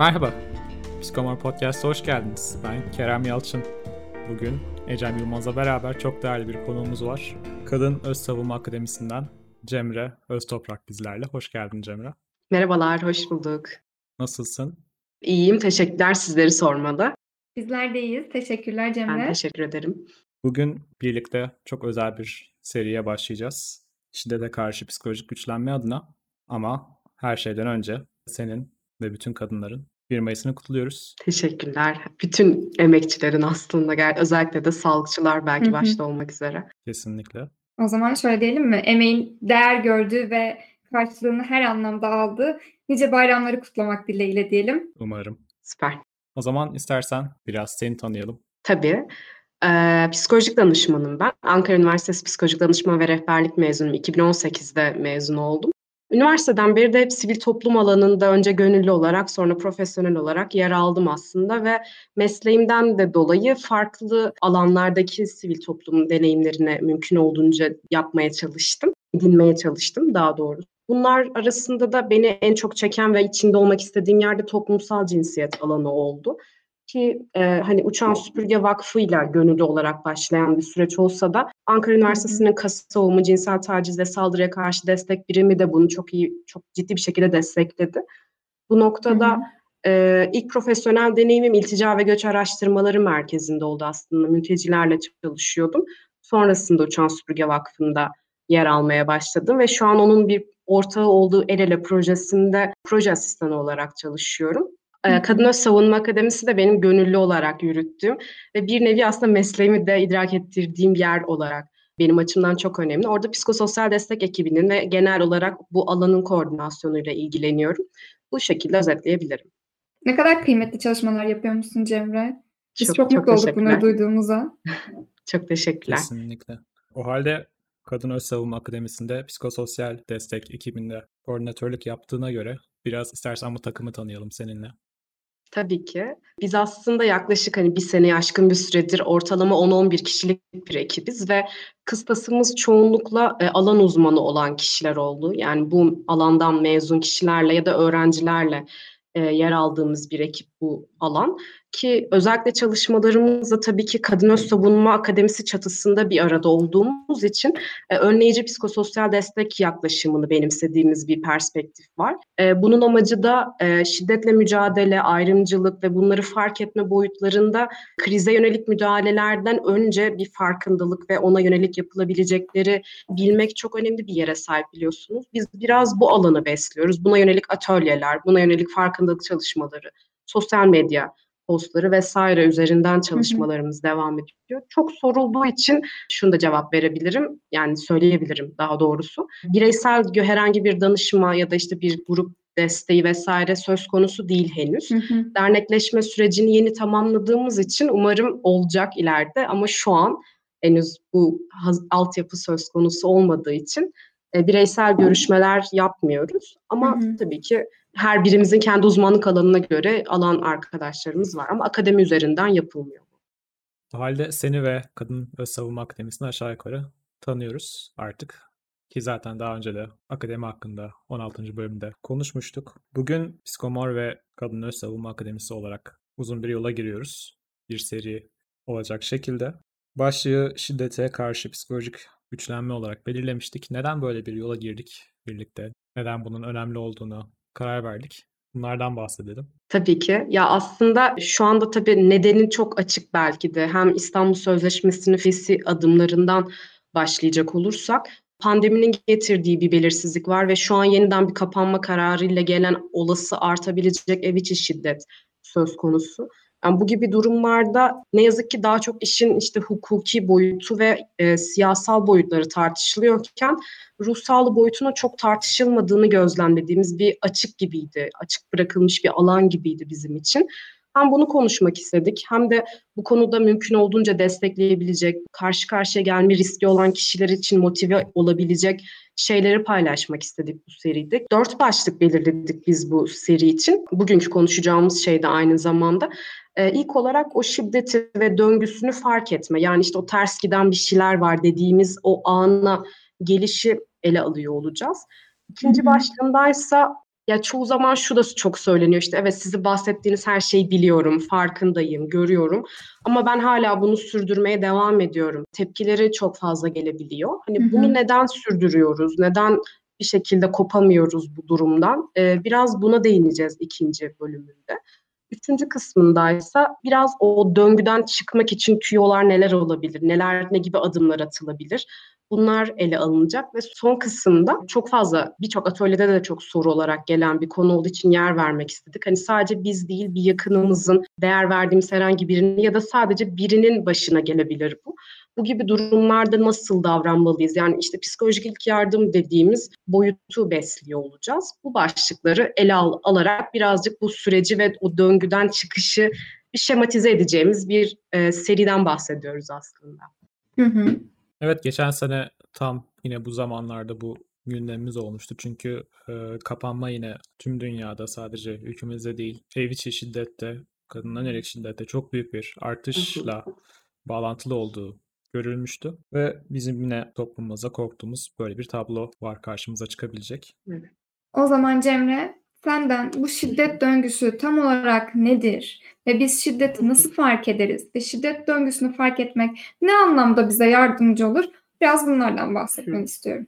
Merhaba, Psikomor Podcast'a hoş geldiniz. Ben Kerem Yalçın. Bugün Ecem Yılmaz'la beraber çok değerli bir konuğumuz var. Kadın Öz Savunma Akademisi'nden Cemre Öztoprak bizlerle. Hoş geldin Cemre. Merhabalar, hoş bulduk. Nasılsın? İyiyim, teşekkürler sizleri sormalı. Bizler de iyiyiz. Teşekkürler Cemre. Ben teşekkür ederim. Bugün birlikte çok özel bir seriye başlayacağız. Şiddete karşı psikolojik güçlenme adına ama her şeyden önce senin ve bütün kadınların 1 Mayıs'ını kutluyoruz. Teşekkürler. Bütün emekçilerin aslında özellikle de sağlıkçılar belki Hı-hı. başta olmak üzere. Kesinlikle. O zaman şöyle diyelim mi? Emeğin değer gördüğü ve karşılığını her anlamda aldığı nice bayramları kutlamak dileğiyle diyelim. Umarım. Süper. O zaman istersen biraz seni tanıyalım. Tabii. Ee, psikolojik danışmanım ben. Ankara Üniversitesi Psikolojik Danışma ve Rehberlik mezunuyum. 2018'de mezun oldum. Üniversiteden beri de hep sivil toplum alanında önce gönüllü olarak sonra profesyonel olarak yer aldım aslında ve mesleğimden de dolayı farklı alanlardaki sivil toplum deneyimlerine mümkün olduğunca yapmaya çalıştım, edinmeye çalıştım daha doğrusu. Bunlar arasında da beni en çok çeken ve içinde olmak istediğim yerde toplumsal cinsiyet alanı oldu ki e, hani Uçan Süpürge Vakfı ile gönüllü olarak başlayan bir süreç olsa da Ankara Üniversitesi'nin kasa savunma cinsel taciz ve saldırıya karşı destek birimi de bunu çok iyi, çok ciddi bir şekilde destekledi. Bu noktada e, ilk profesyonel deneyimim iltica ve göç araştırmaları merkezinde oldu aslında. Mültecilerle çalışıyordum. Sonrasında Uçan Süpürge Vakfı'nda yer almaya başladım ve şu an onun bir ortağı olduğu El Ele projesinde proje asistanı olarak çalışıyorum. Kadın Öz Savunma Akademisi de benim gönüllü olarak yürüttüğüm ve bir nevi aslında mesleğimi de idrak ettirdiğim yer olarak benim açımdan çok önemli. Orada psikososyal destek ekibinin ve genel olarak bu alanın koordinasyonuyla ilgileniyorum. Bu şekilde özetleyebilirim. Ne kadar kıymetli çalışmalar yapıyormuşsun Cemre. Biz çok, çok mutlu olduk bunları duyduğumuza. çok teşekkürler. Kesinlikle. O halde Kadın Öz Savunma Akademisi'nde psikososyal destek ekibinde koordinatörlük yaptığına göre biraz istersen bu takımı tanıyalım seninle. Tabii ki. Biz aslında yaklaşık hani bir sene aşkın bir süredir ortalama 10-11 kişilik bir ekibiz ve kıstasımız çoğunlukla e, alan uzmanı olan kişiler oldu. Yani bu alandan mezun kişilerle ya da öğrencilerle e, yer aldığımız bir ekip bu alan ki özellikle çalışmalarımızda tabii ki Kadın Öz Savunma Akademisi çatısında bir arada olduğumuz için e, önleyici psikososyal destek yaklaşımını benimsediğimiz bir perspektif var. E, bunun amacı da e, şiddetle mücadele, ayrımcılık ve bunları fark etme boyutlarında krize yönelik müdahalelerden önce bir farkındalık ve ona yönelik yapılabilecekleri bilmek çok önemli bir yere sahip biliyorsunuz. Biz biraz bu alanı besliyoruz. Buna yönelik atölyeler, buna yönelik farkındalık çalışmaları, sosyal medya, postları vesaire üzerinden çalışmalarımız hı hı. devam ediyor. Çok sorulduğu için şunu da cevap verebilirim. Yani söyleyebilirim daha doğrusu. Bireysel herhangi bir danışma ya da işte bir grup desteği vesaire söz konusu değil henüz. Hı hı. Dernekleşme sürecini yeni tamamladığımız için umarım olacak ileride ama şu an henüz bu altyapı söz konusu olmadığı için e, bireysel görüşmeler yapmıyoruz. Ama hı hı. tabii ki her birimizin kendi uzmanlık alanına göre alan arkadaşlarımız var ama akademi üzerinden yapılmıyor. O halde seni ve Kadın Öz Savunma Akademisi'ni aşağı yukarı tanıyoruz artık. Ki zaten daha önce de akademi hakkında 16. bölümde konuşmuştuk. Bugün Psikomor ve Kadın Öz Savunma Akademisi olarak uzun bir yola giriyoruz. Bir seri olacak şekilde. Başlığı şiddete karşı psikolojik güçlenme olarak belirlemiştik. Neden böyle bir yola girdik birlikte? Neden bunun önemli olduğunu karar verdik. Bunlardan bahsedelim. Tabii ki. Ya aslında şu anda tabii nedeni çok açık belki de. Hem İstanbul Sözleşmesi'nin fesi adımlarından başlayacak olursak pandeminin getirdiği bir belirsizlik var ve şu an yeniden bir kapanma kararıyla gelen olası artabilecek ev içi şiddet söz konusu. Yani bu gibi durumlarda ne yazık ki daha çok işin işte hukuki boyutu ve e, siyasal boyutları tartışılıyorken ruhsal boyutuna çok tartışılmadığını gözlemlediğimiz bir açık gibiydi. Açık bırakılmış bir alan gibiydi bizim için. Hem bunu konuşmak istedik hem de bu konuda mümkün olduğunca destekleyebilecek, karşı karşıya gelme riski olan kişiler için motive olabilecek şeyleri paylaşmak istedik bu seride. Dört başlık belirledik biz bu seri için. Bugünkü konuşacağımız şey de aynı zamanda. Ee, ilk olarak o şiddeti ve döngüsünü fark etme. Yani işte o ters giden bir şeyler var dediğimiz o ana gelişi ele alıyor olacağız. İkinci başlığındaysa Ya çoğu zaman şu da çok söyleniyor işte evet sizi bahsettiğiniz her şeyi biliyorum, farkındayım, görüyorum ama ben hala bunu sürdürmeye devam ediyorum. Tepkileri çok fazla gelebiliyor. Hani bunu neden sürdürüyoruz? Neden bir şekilde kopamıyoruz bu durumdan? Ee, biraz buna değineceğiz ikinci bölümünde. Üçüncü kısmındaysa biraz o döngüden çıkmak için tüyolar neler olabilir, neler ne gibi adımlar atılabilir bunlar ele alınacak ve son kısımda çok fazla birçok atölyede de çok soru olarak gelen bir konu olduğu için yer vermek istedik. Hani sadece biz değil bir yakınımızın değer verdiğimiz herhangi birinin ya da sadece birinin başına gelebilir bu. Bu gibi durumlarda nasıl davranmalıyız? Yani işte psikolojik ilk yardım dediğimiz boyutu besliyor olacağız. Bu başlıkları ele al, alarak birazcık bu süreci ve o döngüden çıkışı bir şematize edeceğimiz bir e, seriden bahsediyoruz aslında. Hı hı. Evet geçen sene tam yine bu zamanlarda bu gündemimiz olmuştu. Çünkü e, kapanma yine tüm dünyada sadece ülkemizde değil ev içi şiddette, kadına yönelik şiddette çok büyük bir artışla bağlantılı olduğu görülmüştü. Ve bizim yine toplumumuzda korktuğumuz böyle bir tablo var karşımıza çıkabilecek. O zaman Cemre senden bu şiddet döngüsü tam olarak nedir? Ve biz şiddeti nasıl fark ederiz? Ve şiddet döngüsünü fark etmek ne anlamda bize yardımcı olur? Biraz bunlardan bahsetmek istiyorum.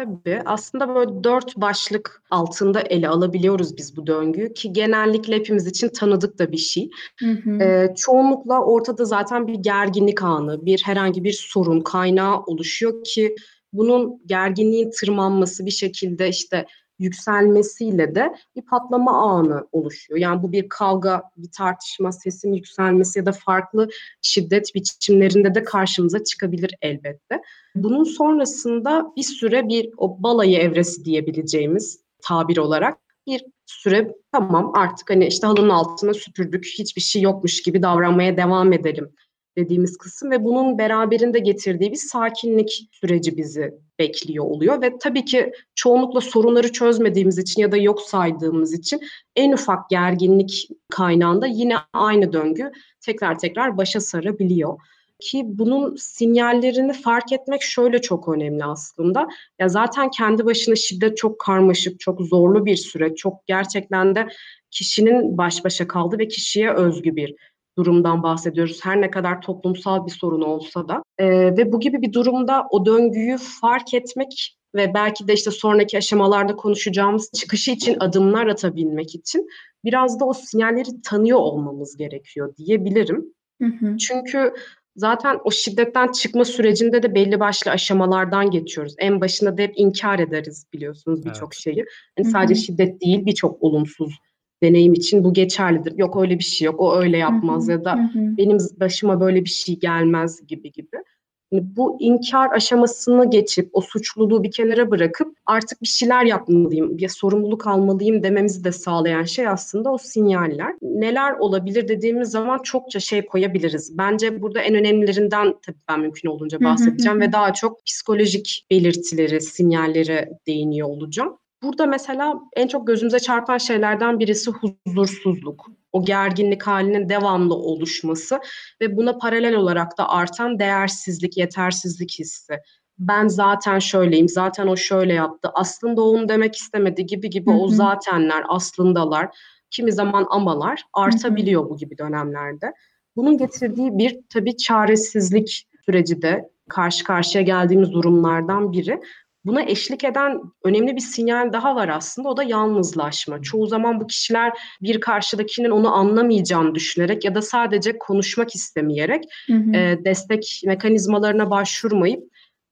Tabii aslında böyle dört başlık altında ele alabiliyoruz biz bu döngüyü ki genellikle hepimiz için tanıdık da bir şey. Hı hı. Ee, çoğunlukla ortada zaten bir gerginlik anı, bir herhangi bir sorun kaynağı oluşuyor ki bunun gerginliğin tırmanması bir şekilde işte yükselmesiyle de bir patlama anı oluşuyor. Yani bu bir kavga, bir tartışma, sesin yükselmesi ya da farklı şiddet biçimlerinde de karşımıza çıkabilir elbette. Bunun sonrasında bir süre bir o balayı evresi diyebileceğimiz tabir olarak bir süre tamam artık hani işte halının altına süpürdük hiçbir şey yokmuş gibi davranmaya devam edelim dediğimiz kısım ve bunun beraberinde getirdiği bir sakinlik süreci bizi bekliyor oluyor ve tabii ki çoğunlukla sorunları çözmediğimiz için ya da yok saydığımız için en ufak gerginlik kaynağında yine aynı döngü tekrar tekrar başa sarabiliyor ki bunun sinyallerini fark etmek şöyle çok önemli aslında. Ya zaten kendi başına şiddet çok karmaşık, çok zorlu bir süreç. Çok gerçekten de kişinin baş başa kaldı ve kişiye özgü bir durumdan bahsediyoruz. Her ne kadar toplumsal bir sorun olsa da. E, ve bu gibi bir durumda o döngüyü fark etmek ve belki de işte sonraki aşamalarda konuşacağımız çıkışı için adımlar atabilmek için biraz da o sinyalleri tanıyor olmamız gerekiyor diyebilirim. Hı hı. Çünkü zaten o şiddetten çıkma sürecinde de belli başlı aşamalardan geçiyoruz. En başında da hep inkar ederiz biliyorsunuz birçok evet. şeyi. Yani sadece şiddet değil birçok olumsuz deneyim için bu geçerlidir. Yok öyle bir şey yok, o öyle yapmaz ya da benim başıma böyle bir şey gelmez gibi gibi. Yani bu inkar aşamasını geçip o suçluluğu bir kenara bırakıp artık bir şeyler yapmalıyım, bir sorumluluk almalıyım dememizi de sağlayan şey aslında o sinyaller. Neler olabilir dediğimiz zaman çokça şey koyabiliriz. Bence burada en önemlilerinden tabii ben mümkün olduğunca bahsedeceğim ve daha çok psikolojik belirtileri, sinyallere değiniyor olacağım. Burada mesela en çok gözümüze çarpan şeylerden birisi huzursuzluk. O gerginlik halinin devamlı oluşması ve buna paralel olarak da artan değersizlik, yetersizlik hissi. Ben zaten şöyleyim, zaten o şöyle yaptı. Aslında onu demek istemedi gibi gibi hı hı. o zatenler, aslındalar, kimi zaman amalar artabiliyor hı hı. bu gibi dönemlerde. Bunun getirdiği bir tabii çaresizlik süreci de karşı karşıya geldiğimiz durumlardan biri. Buna eşlik eden önemli bir sinyal daha var aslında o da yalnızlaşma. Çoğu zaman bu kişiler bir karşıdakinin onu anlamayacağını düşünerek ya da sadece konuşmak istemeyerek hı hı. E, destek mekanizmalarına başvurmayıp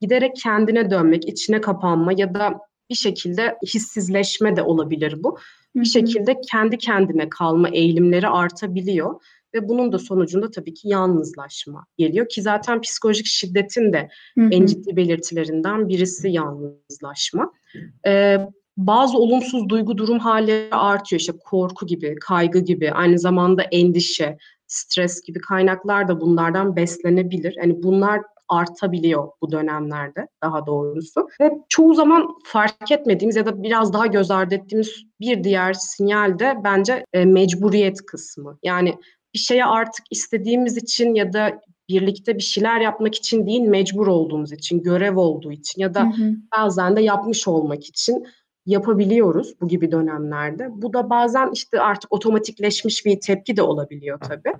giderek kendine dönmek, içine kapanma ya da bir şekilde hissizleşme de olabilir bu. Hı hı. Bir şekilde kendi kendine kalma eğilimleri artabiliyor ve bunun da sonucunda tabii ki yalnızlaşma geliyor ki zaten psikolojik şiddetin de hı hı. en ciddi belirtilerinden birisi yalnızlaşma. Ee, bazı olumsuz duygu durum halleri artıyor işte korku gibi, kaygı gibi, aynı zamanda endişe, stres gibi kaynaklar da bunlardan beslenebilir. Yani bunlar artabiliyor bu dönemlerde daha doğrusu. Ve çoğu zaman fark etmediğimiz ya da biraz daha göz ardı ettiğimiz bir diğer sinyal de bence e, mecburiyet kısmı. Yani bir şeye artık istediğimiz için ya da birlikte bir şeyler yapmak için değil mecbur olduğumuz için, görev olduğu için ya da hı hı. bazen de yapmış olmak için yapabiliyoruz bu gibi dönemlerde. Bu da bazen işte artık otomatikleşmiş bir tepki de olabiliyor tabii.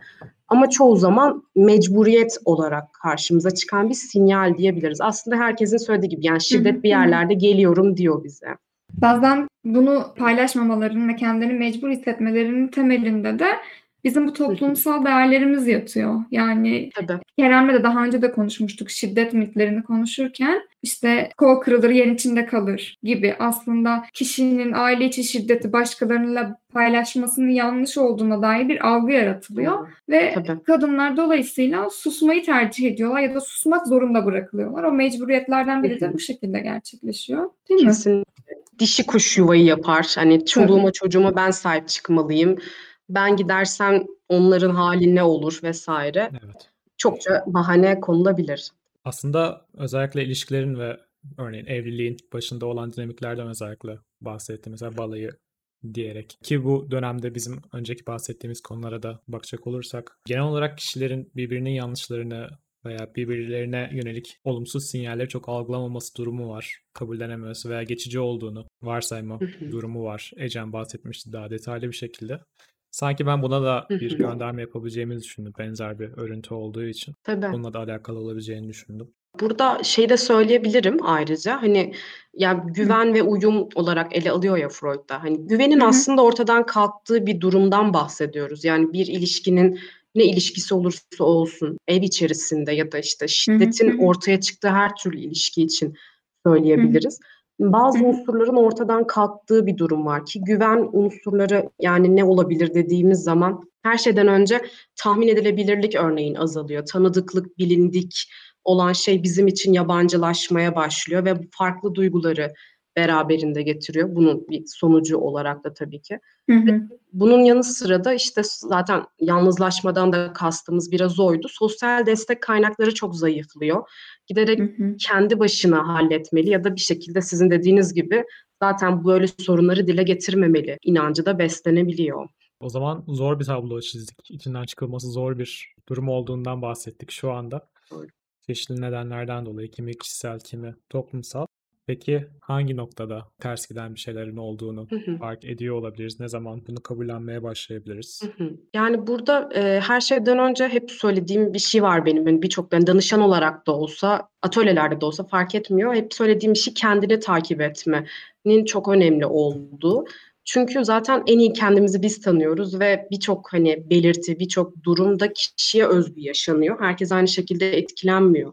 Ama çoğu zaman mecburiyet olarak karşımıza çıkan bir sinyal diyebiliriz. Aslında herkesin söylediği gibi yani şiddet bir yerlerde geliyorum diyor bize. Bazen bunu paylaşmamalarının ve kendilerini mecbur hissetmelerinin temelinde de bizim bu toplumsal değerlerimiz yatıyor. Yani Tabii. Kerem'le de daha önce de konuşmuştuk şiddet mitlerini konuşurken işte kol kırılır yen içinde kalır gibi aslında kişinin aile içi şiddeti başkalarıyla paylaşmasının yanlış olduğuna dair bir algı yaratılıyor ve Tabii. kadınlar dolayısıyla susmayı tercih ediyorlar ya da susmak zorunda bırakılıyorlar. O mecburiyetlerden biri de bu şekilde gerçekleşiyor. Değil mi? Kesinlikle. Dişi kuş yuvayı yapar. Hani çoluğuma çocuğuma ben sahip çıkmalıyım. Ben gidersem onların hali ne olur vesaire. Evet. Çokça bahane konulabilir. Aslında özellikle ilişkilerin ve örneğin evliliğin başında olan dinamiklerden özellikle bahsetti. Mesela balayı diyerek. Ki bu dönemde bizim önceki bahsettiğimiz konulara da bakacak olursak genel olarak kişilerin birbirinin yanlışlarını veya birbirlerine yönelik olumsuz sinyalleri çok algılamaması durumu var. Kabullenememesi veya geçici olduğunu varsayma durumu var. Ecem bahsetmişti daha detaylı bir şekilde. Sanki ben buna da bir gönderme yapabileceğimizi düşündüm. Benzer bir örüntü olduğu için. Tabii. Bununla da alakalı olabileceğini düşündüm. Burada şey de söyleyebilirim ayrıca hani ya güven ve uyum olarak ele alıyor ya Freud'da. Hani güvenin Hı hı. aslında ortadan kalktığı bir durumdan bahsediyoruz. Yani bir ilişkinin ne ilişkisi olursa olsun ev içerisinde ya da işte şiddetin hı hı. ortaya çıktığı her türlü ilişki için söyleyebiliriz. Hı hı. unsurların ortadan kalktığı bir durum var ki güven unsurları yani ne olabilir dediğimiz zaman her şeyden önce tahmin edilebilirlik örneğin azalıyor. Tanıdıklık, bilindik olan şey bizim için yabancılaşmaya başlıyor ve farklı duyguları beraberinde getiriyor. Bunun bir sonucu olarak da tabii ki. Hı hı. Bunun yanı sıra da işte zaten yalnızlaşmadan da kastımız biraz oydu. Sosyal destek kaynakları çok zayıflıyor. Giderek Hı hı. kendi başına halletmeli ya da bir şekilde sizin dediğiniz gibi zaten böyle sorunları dile getirmemeli inancı da beslenebiliyor. O zaman zor bir tablo çizdik. İçinden çıkılması zor bir durum olduğundan bahsettik şu anda. Doğru. Çeşitli nedenlerden dolayı kimi kişisel kimi toplumsal. Peki hangi noktada ters giden bir şeylerin olduğunu Hı hı. fark ediyor olabiliriz? Ne zaman bunu kabullenmeye başlayabiliriz? Hı hı. Yani burada e, her şeyden önce hep söylediğim bir şey var benim. Yani birçok ben danışan olarak da olsa, atölyelerde de olsa fark etmiyor. Hep söylediğim şey kendini takip etmenin çok önemli olduğu. Çünkü zaten en iyi kendimizi biz tanıyoruz ve birçok hani belirti, birçok durumda kişiye özgü yaşanıyor. Herkes aynı şekilde etkilenmiyor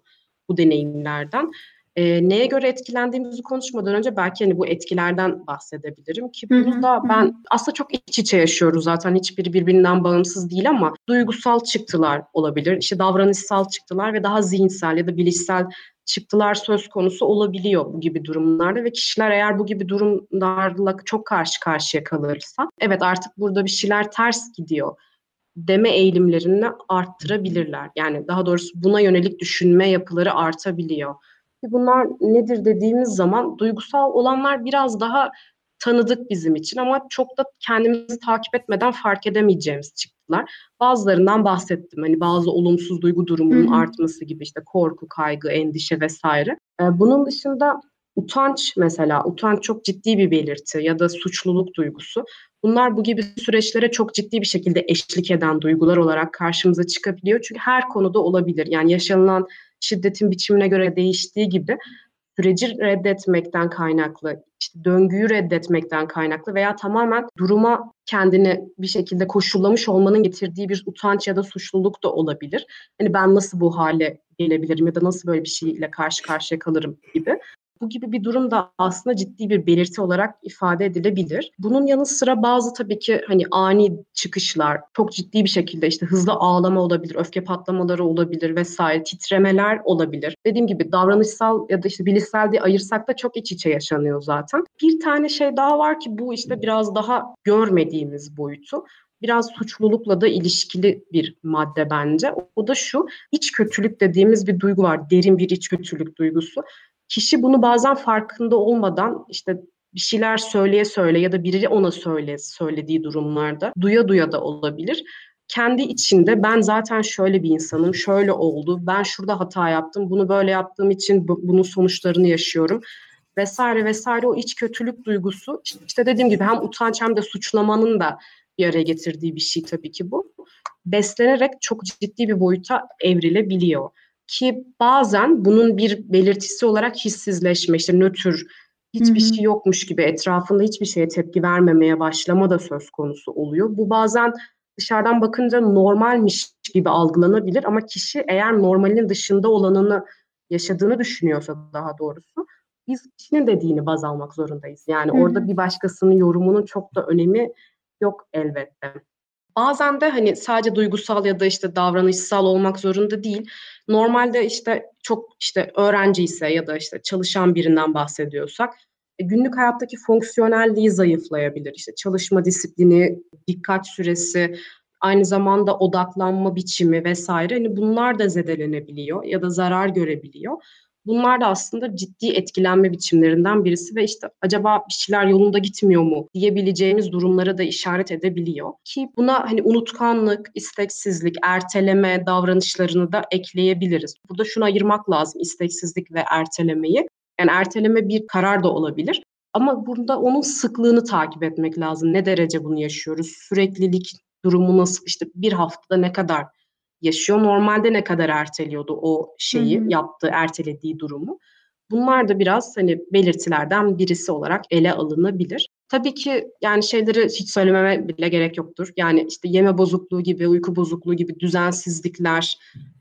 bu deneyimlerden. E, neye göre etkilendiğimizi konuşmadan önce belki hani bu etkilerden bahsedebilirim ki bunu da ben aslında çok iç içe yaşıyoruz zaten hiçbiri birbirinden bağımsız değil ama duygusal çıktılar olabilir, işte davranışsal çıktılar ve daha zihinsel ya da bilişsel çıktılar söz konusu olabiliyor bu gibi durumlarda ve kişiler eğer bu gibi durumlarla çok karşı karşıya kalırsa evet artık burada bir şeyler ters gidiyor deme eğilimlerini arttırabilirler. Yani daha doğrusu buna yönelik düşünme yapıları artabiliyor. Ki Bunlar nedir dediğimiz zaman duygusal olanlar biraz daha tanıdık bizim için ama çok da kendimizi takip etmeden fark edemeyeceğimiz çıktılar. Bazılarından bahsettim. Hani bazı olumsuz duygu durumunun artması gibi işte korku, kaygı, endişe vesaire. Ee, bunun dışında utanç mesela, utanç çok ciddi bir belirti ya da suçluluk duygusu. Bunlar bu gibi süreçlere çok ciddi bir şekilde eşlik eden duygular olarak karşımıza çıkabiliyor. Çünkü her konuda olabilir. Yani yaşanılan şiddetin biçimine göre değiştiği gibi süreci reddetmekten kaynaklı, işte döngüyü reddetmekten kaynaklı veya tamamen duruma kendini bir şekilde koşullamış olmanın getirdiği bir utanç ya da suçluluk da olabilir. Hani ben nasıl bu hale gelebilirim ya da nasıl böyle bir şeyle karşı karşıya kalırım gibi. Bu gibi bir durum da aslında ciddi bir belirti olarak ifade edilebilir. Bunun yanı sıra bazı tabii ki hani ani çıkışlar, çok ciddi bir şekilde işte hızlı ağlama olabilir, öfke patlamaları olabilir vesaire, titremeler olabilir. Dediğim gibi davranışsal ya da işte bilişsel diye ayırsak da çok iç içe yaşanıyor zaten. Bir tane şey daha var ki bu işte biraz daha görmediğimiz boyutu biraz suçlulukla da ilişkili bir madde bence. O da şu, iç kötülük dediğimiz bir duygu var. Derin bir iç kötülük duygusu. Kişi bunu bazen farkında olmadan işte bir şeyler söyleye söyle ya da biri ona söyle söylediği durumlarda duya duya da olabilir. Kendi içinde ben zaten şöyle bir insanım, şöyle oldu, ben şurada hata yaptım, bunu böyle yaptığım için bu, bunun sonuçlarını yaşıyorum vesaire vesaire o iç kötülük duygusu işte dediğim gibi hem utanç hem de suçlamanın da bir araya getirdiği bir şey tabii ki bu. Beslenerek çok ciddi bir boyuta evrilebiliyor. Ki bazen bunun bir belirtisi olarak hissizleşme, işte nötr, hiçbir Hı-hı. şey yokmuş gibi etrafında hiçbir şeye tepki vermemeye başlama da söz konusu oluyor. Bu bazen dışarıdan bakınca normalmiş gibi algılanabilir ama kişi eğer normalin dışında olanını yaşadığını düşünüyorsa daha doğrusu biz kişinin dediğini baz almak zorundayız. Yani Hı-hı. orada bir başkasının yorumunun çok da önemi yok elbette. Bazen de hani sadece duygusal ya da işte davranışsal olmak zorunda değil. Normalde işte çok işte öğrenci ise ya da işte çalışan birinden bahsediyorsak e, günlük hayattaki fonksiyonelliği zayıflayabilir. İşte çalışma disiplini, dikkat süresi, aynı zamanda odaklanma biçimi vesaire hani bunlar da zedelenebiliyor ya da zarar görebiliyor. Bunlar da aslında ciddi etkilenme biçimlerinden birisi ve işte acaba bir şeyler yolunda gitmiyor mu diyebileceğimiz durumlara da işaret edebiliyor. Ki buna hani unutkanlık, isteksizlik, erteleme davranışlarını da ekleyebiliriz. Burada şunu ayırmak lazım isteksizlik ve ertelemeyi. Yani erteleme bir karar da olabilir. Ama burada onun sıklığını takip etmek lazım. Ne derece bunu yaşıyoruz? Süreklilik durumu nasıl? İşte bir haftada ne kadar yaşıyor? Normalde ne kadar erteliyordu o şeyi, hı hı. yaptığı, ertelediği durumu? Bunlar da biraz hani belirtilerden birisi olarak ele alınabilir. Tabii ki yani şeyleri hiç söylememe bile gerek yoktur. Yani işte yeme bozukluğu gibi, uyku bozukluğu gibi düzensizlikler,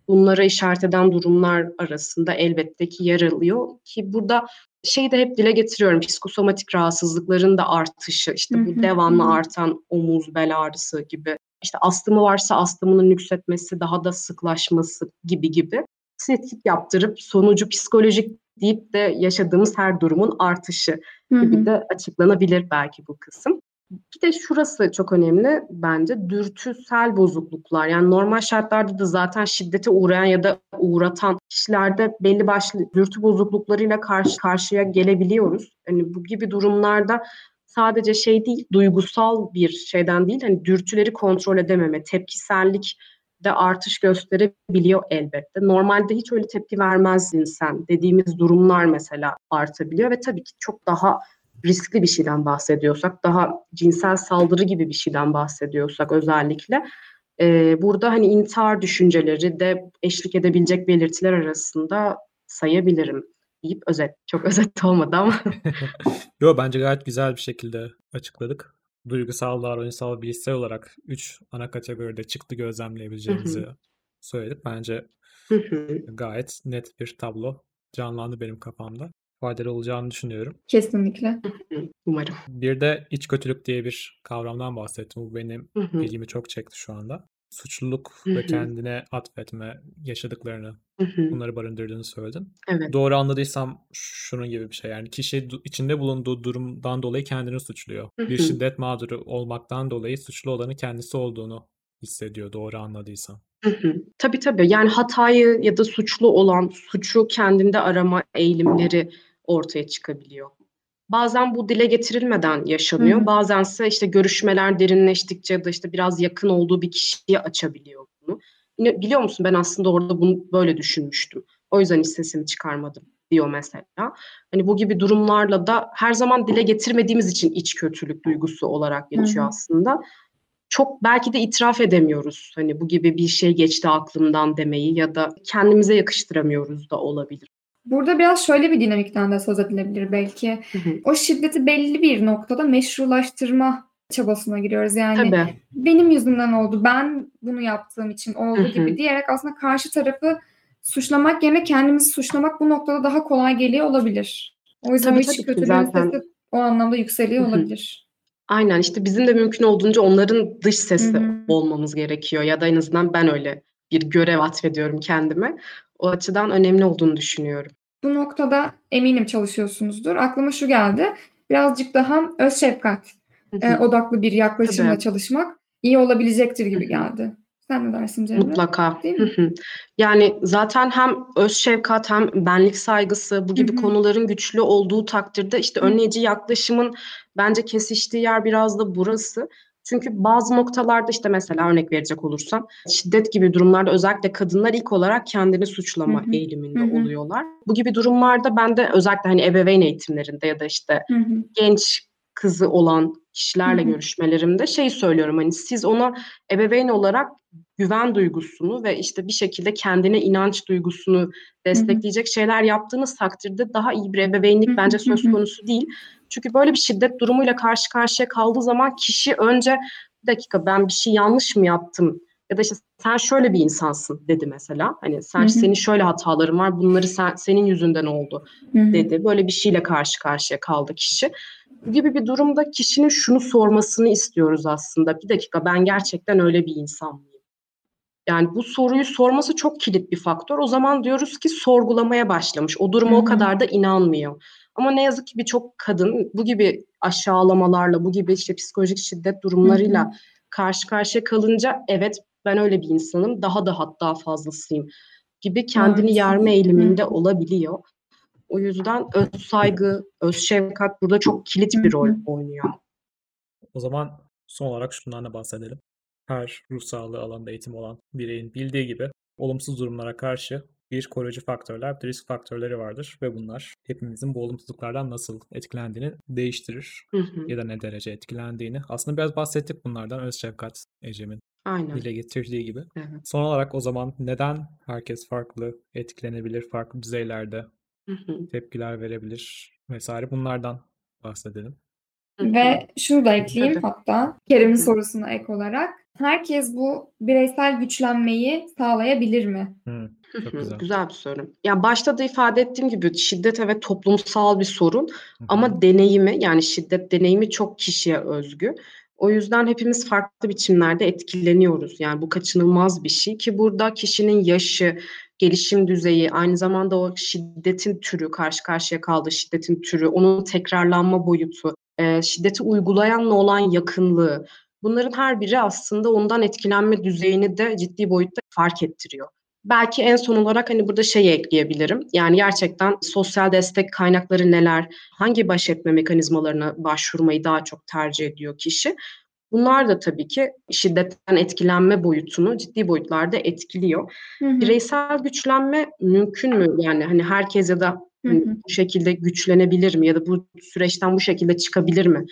bunlara işaret eden durumlar arasında elbette ki yer alıyor. Ki burada şeyi de hep dile getiriyorum. Psikosomatik rahatsızlıkların da artışı, işte bu devamlı artan omuz, bel ağrısı gibi. İşte astımı varsa astımının yükseltmesi, daha da sıklaşması gibi gibi. Tetkik yaptırıp sonucu psikolojik deyip de yaşadığımız her durumun artışı gibi de açıklanabilir belki bu kısım. Bir de şurası çok önemli bence dürtüsel bozukluklar. Yani normal şartlarda da zaten şiddete uğrayan ya da uğratan kişilerde belli başlı dürtü bozukluklarıyla karşı karşıya gelebiliyoruz. Hani bu gibi durumlarda sadece şey değil, duygusal bir şeyden değil, hani dürtüleri kontrol edememe, tepkisellik de artış gösterebiliyor elbette. Normalde hiç öyle tepki vermezdin sen dediğimiz durumlar mesela artabiliyor ve tabii ki çok daha riskli bir şeyden bahsediyorsak, daha cinsel saldırı gibi bir şeyden bahsediyorsak özellikle e, burada hani intihar düşünceleri de eşlik edebilecek belirtiler arasında sayabilirim deyip özet. Çok özet olmadı ama. Yo bence gayet güzel bir şekilde açıkladık. Duygusal, davranışsal, bilişsel olarak 3 ana kategoride çıktı gözlemleyebileceğimizi söyledik. Bence gayet net bir tablo canlandı benim kafamda faydalı olacağını düşünüyorum. Kesinlikle. Umarım. Bir de iç kötülük diye bir kavramdan bahsettim. Bu benim ilgimi çok çekti şu anda. Suçluluk ve kendine atfetme, yaşadıklarını, bunları barındırdığını söyledin. Evet. Doğru anladıysam şunun gibi bir şey. Yani kişi içinde bulunduğu durumdan dolayı kendini suçluyor. Bir şiddet mağduru olmaktan dolayı suçlu olanı kendisi olduğunu hissediyor doğru anladıysam. Hı hı. Tabii tabii. Yani hatayı ya da suçlu olan suçu kendinde arama eğilimleri ortaya çıkabiliyor. Bazen bu dile getirilmeden yaşanıyor. Hı. Bazense işte görüşmeler derinleştikçe ya da işte biraz yakın olduğu bir kişiye açabiliyor bunu. Yine biliyor musun ben aslında orada bunu böyle düşünmüştüm. O yüzden hiç sesimi çıkarmadım diyor mesela. Hani bu gibi durumlarla da her zaman dile getirmediğimiz için iç kötülük duygusu olarak geçiyor Hı. aslında. Çok belki de itiraf edemiyoruz. Hani bu gibi bir şey geçti aklımdan demeyi ya da kendimize yakıştıramıyoruz da olabilir. Burada biraz şöyle bir dinamikten de söz edilebilir belki. Hı hı. O şiddeti belli bir noktada meşrulaştırma çabasına giriyoruz. Yani Tabii. benim yüzümden oldu, ben bunu yaptığım için oldu hı hı. gibi diyerek aslında karşı tarafı suçlamak yerine kendimizi suçlamak bu noktada daha kolay geliyor olabilir. O yüzden tabii, iç kötülüğün sesi o anlamda yükseliyor hı hı. olabilir. Aynen işte bizim de mümkün olduğunca onların dış sesi Hı-hı. olmamız gerekiyor ya da en azından ben öyle bir görev atfediyorum kendime. O açıdan önemli olduğunu düşünüyorum. Bu noktada eminim çalışıyorsunuzdur. Aklıma şu geldi. Birazcık daha öz şefkat e, odaklı bir yaklaşımla Tabii. çalışmak iyi olabilecektir gibi geldi. Sen ne dersin Cemre? Mutlaka. yani zaten hem öz şefkat hem benlik saygısı bu gibi konuların güçlü olduğu takdirde işte önleyici yaklaşımın bence kesiştiği yer biraz da burası. Çünkü bazı noktalarda işte mesela örnek verecek olursam şiddet gibi durumlarda özellikle kadınlar ilk olarak kendini suçlama Hı hı. eğiliminde Hı hı. oluyorlar. Bu gibi durumlarda ben de özellikle hani ebeveyn eğitimlerinde ya da işte Hı hı. genç kızı olan kişilerle Hı hı. görüşmelerimde şey söylüyorum hani siz ona ebeveyn olarak güven duygusunu ve işte bir şekilde kendine inanç duygusunu destekleyecek şeyler yaptığınız takdirde daha iyi bir ebeveynlik Hı hı. bence söz konusu değil. Çünkü böyle bir şiddet durumuyla karşı karşıya kaldığı zaman kişi önce bir dakika ben bir şey yanlış mı yaptım ya da işte sen şöyle bir insansın dedi mesela. Hani sen Hı hı. senin şöyle hataların var bunları sen, senin yüzünden oldu Hı hı. dedi. Böyle bir şeyle karşı karşıya kaldı kişi. Gibi bir durumda kişinin şunu sormasını istiyoruz aslında. Bir dakika ben gerçekten öyle bir insan mıyım? Yani bu soruyu sorması çok kilit bir faktör. O zaman diyoruz ki sorgulamaya başlamış. O duruma Hı o kadar da inanmıyor. Ama ne yazık ki birçok kadın bu gibi aşağılamalarla, bu gibi işte psikolojik şiddet durumlarıyla karşı karşıya kalınca evet ben öyle bir insanım, daha da hatta fazlasıyım gibi kendini Maalesef. yerme eğiliminde olabiliyor. O yüzden öz saygı, öz şefkat burada çok kilit bir rol oynuyor. O zaman son olarak şundan da bahsedelim. Her ruh sağlığı alanında eğitim olan bireyin bildiği gibi olumsuz durumlara karşı bir koruyucu faktörler, bir risk faktörleri vardır ve bunlar hepimizin bu olumsuzluklardan nasıl etkilendiğini değiştirir Hı hı. ya da ne derece etkilendiğini. Aslında biraz bahsettik bunlardan. Öz şefkat Ecem'in Aynen. dile getirdiği gibi. Evet. Son olarak o zaman neden herkes farklı etkilenebilir, farklı düzeylerde Hı hı. tepkiler verebilir vesaire bunlardan bahsedelim. Ve şunu da ekleyeyim Tabii. hatta Kerem'in sorusuna ek olarak. Herkes bu bireysel güçlenmeyi sağlayabilir mi? Hı, çok güzel. Güzel bir soru. Ya başta da ifade ettiğim gibi şiddet evet toplumsal bir sorun ama deneyimi yani şiddet deneyimi çok kişiye özgü. O yüzden hepimiz farklı biçimlerde etkileniyoruz. Yani bu kaçınılmaz bir şey ki burada kişinin yaşı, gelişim düzeyi, aynı zamanda o şiddetin türü, karşı karşıya kaldığı şiddetin türü, onun tekrarlanma boyutu, e, şiddeti uygulayanla olan yakınlığı, bunların her biri aslında ondan etkilenme düzeyini de ciddi boyutta fark ettiriyor. Belki en son olarak hani burada şey ekleyebilirim. Yani gerçekten sosyal destek kaynakları neler, hangi baş etme mekanizmalarına başvurmayı daha çok tercih ediyor kişi. Bunlar da tabii ki şiddetten etkilenme boyutunu ciddi boyutlarda etkiliyor. Hı hı. Bireysel güçlenme mümkün mü? Yani hani herkes ya da hani hı. bu şekilde güçlenebilir mi ya da bu süreçten bu şekilde çıkabilir mi?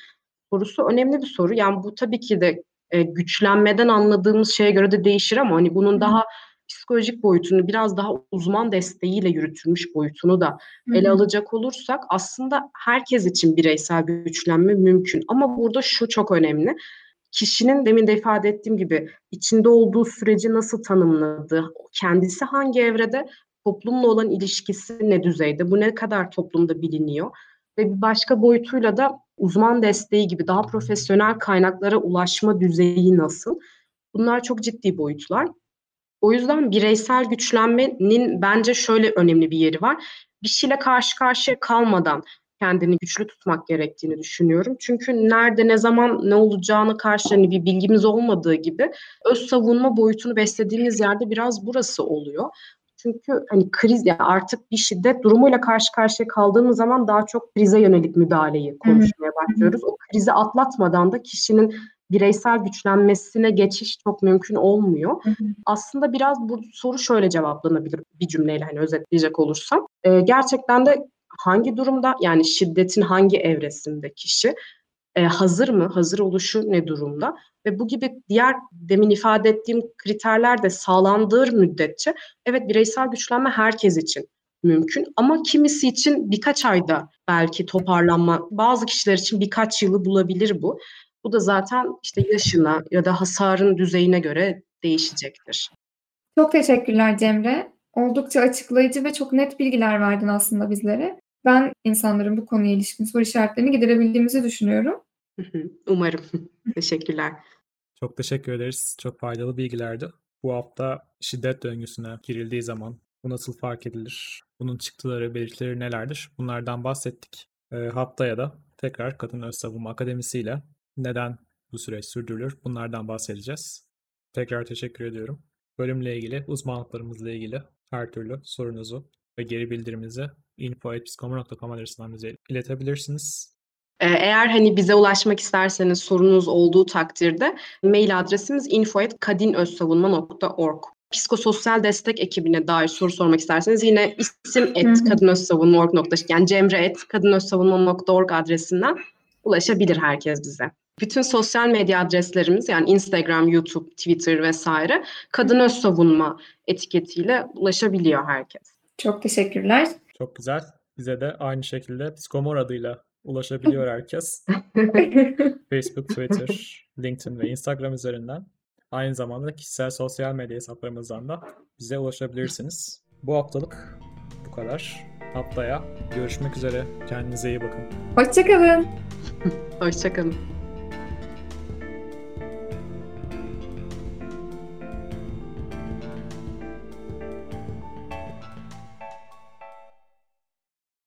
Sorusu önemli bir soru. Yani bu tabii ki de e, güçlenmeden anladığımız şeye göre de değişir ama hani bunun hı. daha psikolojik boyutunu biraz daha uzman desteğiyle yürütülmüş boyutunu da Hı ele alacak olursak aslında herkes için bireysel güçlenme mümkün. Ama burada şu çok önemli. Kişinin demin de ifade ettiğim gibi içinde olduğu süreci nasıl tanımladığı, kendisi hangi evrede, toplumla olan ilişkisi ne düzeyde, bu ne kadar toplumda biliniyor ve bir başka boyutuyla da uzman desteği gibi daha profesyonel kaynaklara ulaşma düzeyi nasıl? Bunlar çok ciddi boyutlar. O yüzden bireysel güçlenmenin bence şöyle önemli bir yeri var. Bir şeyle karşı karşıya kalmadan kendini güçlü tutmak gerektiğini düşünüyorum. Çünkü nerede, ne zaman, ne olacağını karşı hani bir bilgimiz olmadığı gibi öz savunma boyutunu beslediğimiz yerde biraz burası oluyor. Çünkü hani kriz ya artık bir şiddet durumuyla karşı karşıya kaldığımız zaman daha çok krize yönelik müdahaleyi konuşmaya başlıyoruz. O krizi atlatmadan da kişinin bireysel güçlenmesine geçiş çok mümkün olmuyor. Hı hı. Aslında biraz bu soru şöyle cevaplanabilir bir cümleyle hani özetleyecek olursam. Ee, gerçekten de hangi durumda yani şiddetin hangi evresinde kişi e, hazır mı? Hazır oluşu ne durumda? Ve bu gibi diğer demin ifade ettiğim kriterler de sağlandığı müddetçe evet bireysel güçlenme herkes için mümkün ama kimisi için birkaç ayda belki toparlanma, bazı kişiler için birkaç yılı bulabilir bu. Bu da zaten işte yaşına ya da hasarın düzeyine göre değişecektir. Çok teşekkürler Cemre. Oldukça açıklayıcı ve çok net bilgiler verdin aslında bizlere. Ben insanların bu konuya ilişkin soru işaretlerini giderebildiğimizi düşünüyorum. Umarım. Teşekkürler. Çok teşekkür ederiz. Çok faydalı bilgilerdi. Bu hafta şiddet döngüsüne girildiği zaman bu nasıl fark edilir? Bunun çıktıları, belirtileri nelerdir? Bunlardan bahsettik. E, haftaya da tekrar Kadın Öz Savunma Akademisi ile neden bu süreç sürdürülür? Bunlardan bahsedeceğiz. Tekrar teşekkür ediyorum. Bölümle ilgili, uzmanlıklarımızla ilgili her türlü sorunuzu ve geri bildirimizi info.psikomor.com adresinden bize iletebilirsiniz. Ee, eğer hani bize ulaşmak isterseniz sorunuz olduğu takdirde mail adresimiz info.kadinözsavunma.org. Psikososyal destek ekibine dair soru sormak isterseniz yine isim et kadınözsavunma.org yani cemre et kadınözsavunma.org adresinden ulaşabilir herkes bize. Bütün sosyal medya adreslerimiz yani Instagram, YouTube, Twitter vesaire Kadın Öz Savunma etiketiyle ulaşabiliyor herkes. Çok teşekkürler. Çok güzel. Bize de aynı şekilde Psikomor adıyla ulaşabiliyor herkes. Facebook, Twitter, LinkedIn ve Instagram üzerinden. Aynı zamanda kişisel sosyal medya hesaplarımızdan da bize ulaşabilirsiniz. Bu haftalık bu kadar. Haftaya görüşmek üzere. Kendinize iyi bakın. Hoşçakalın. Hoşçakalın.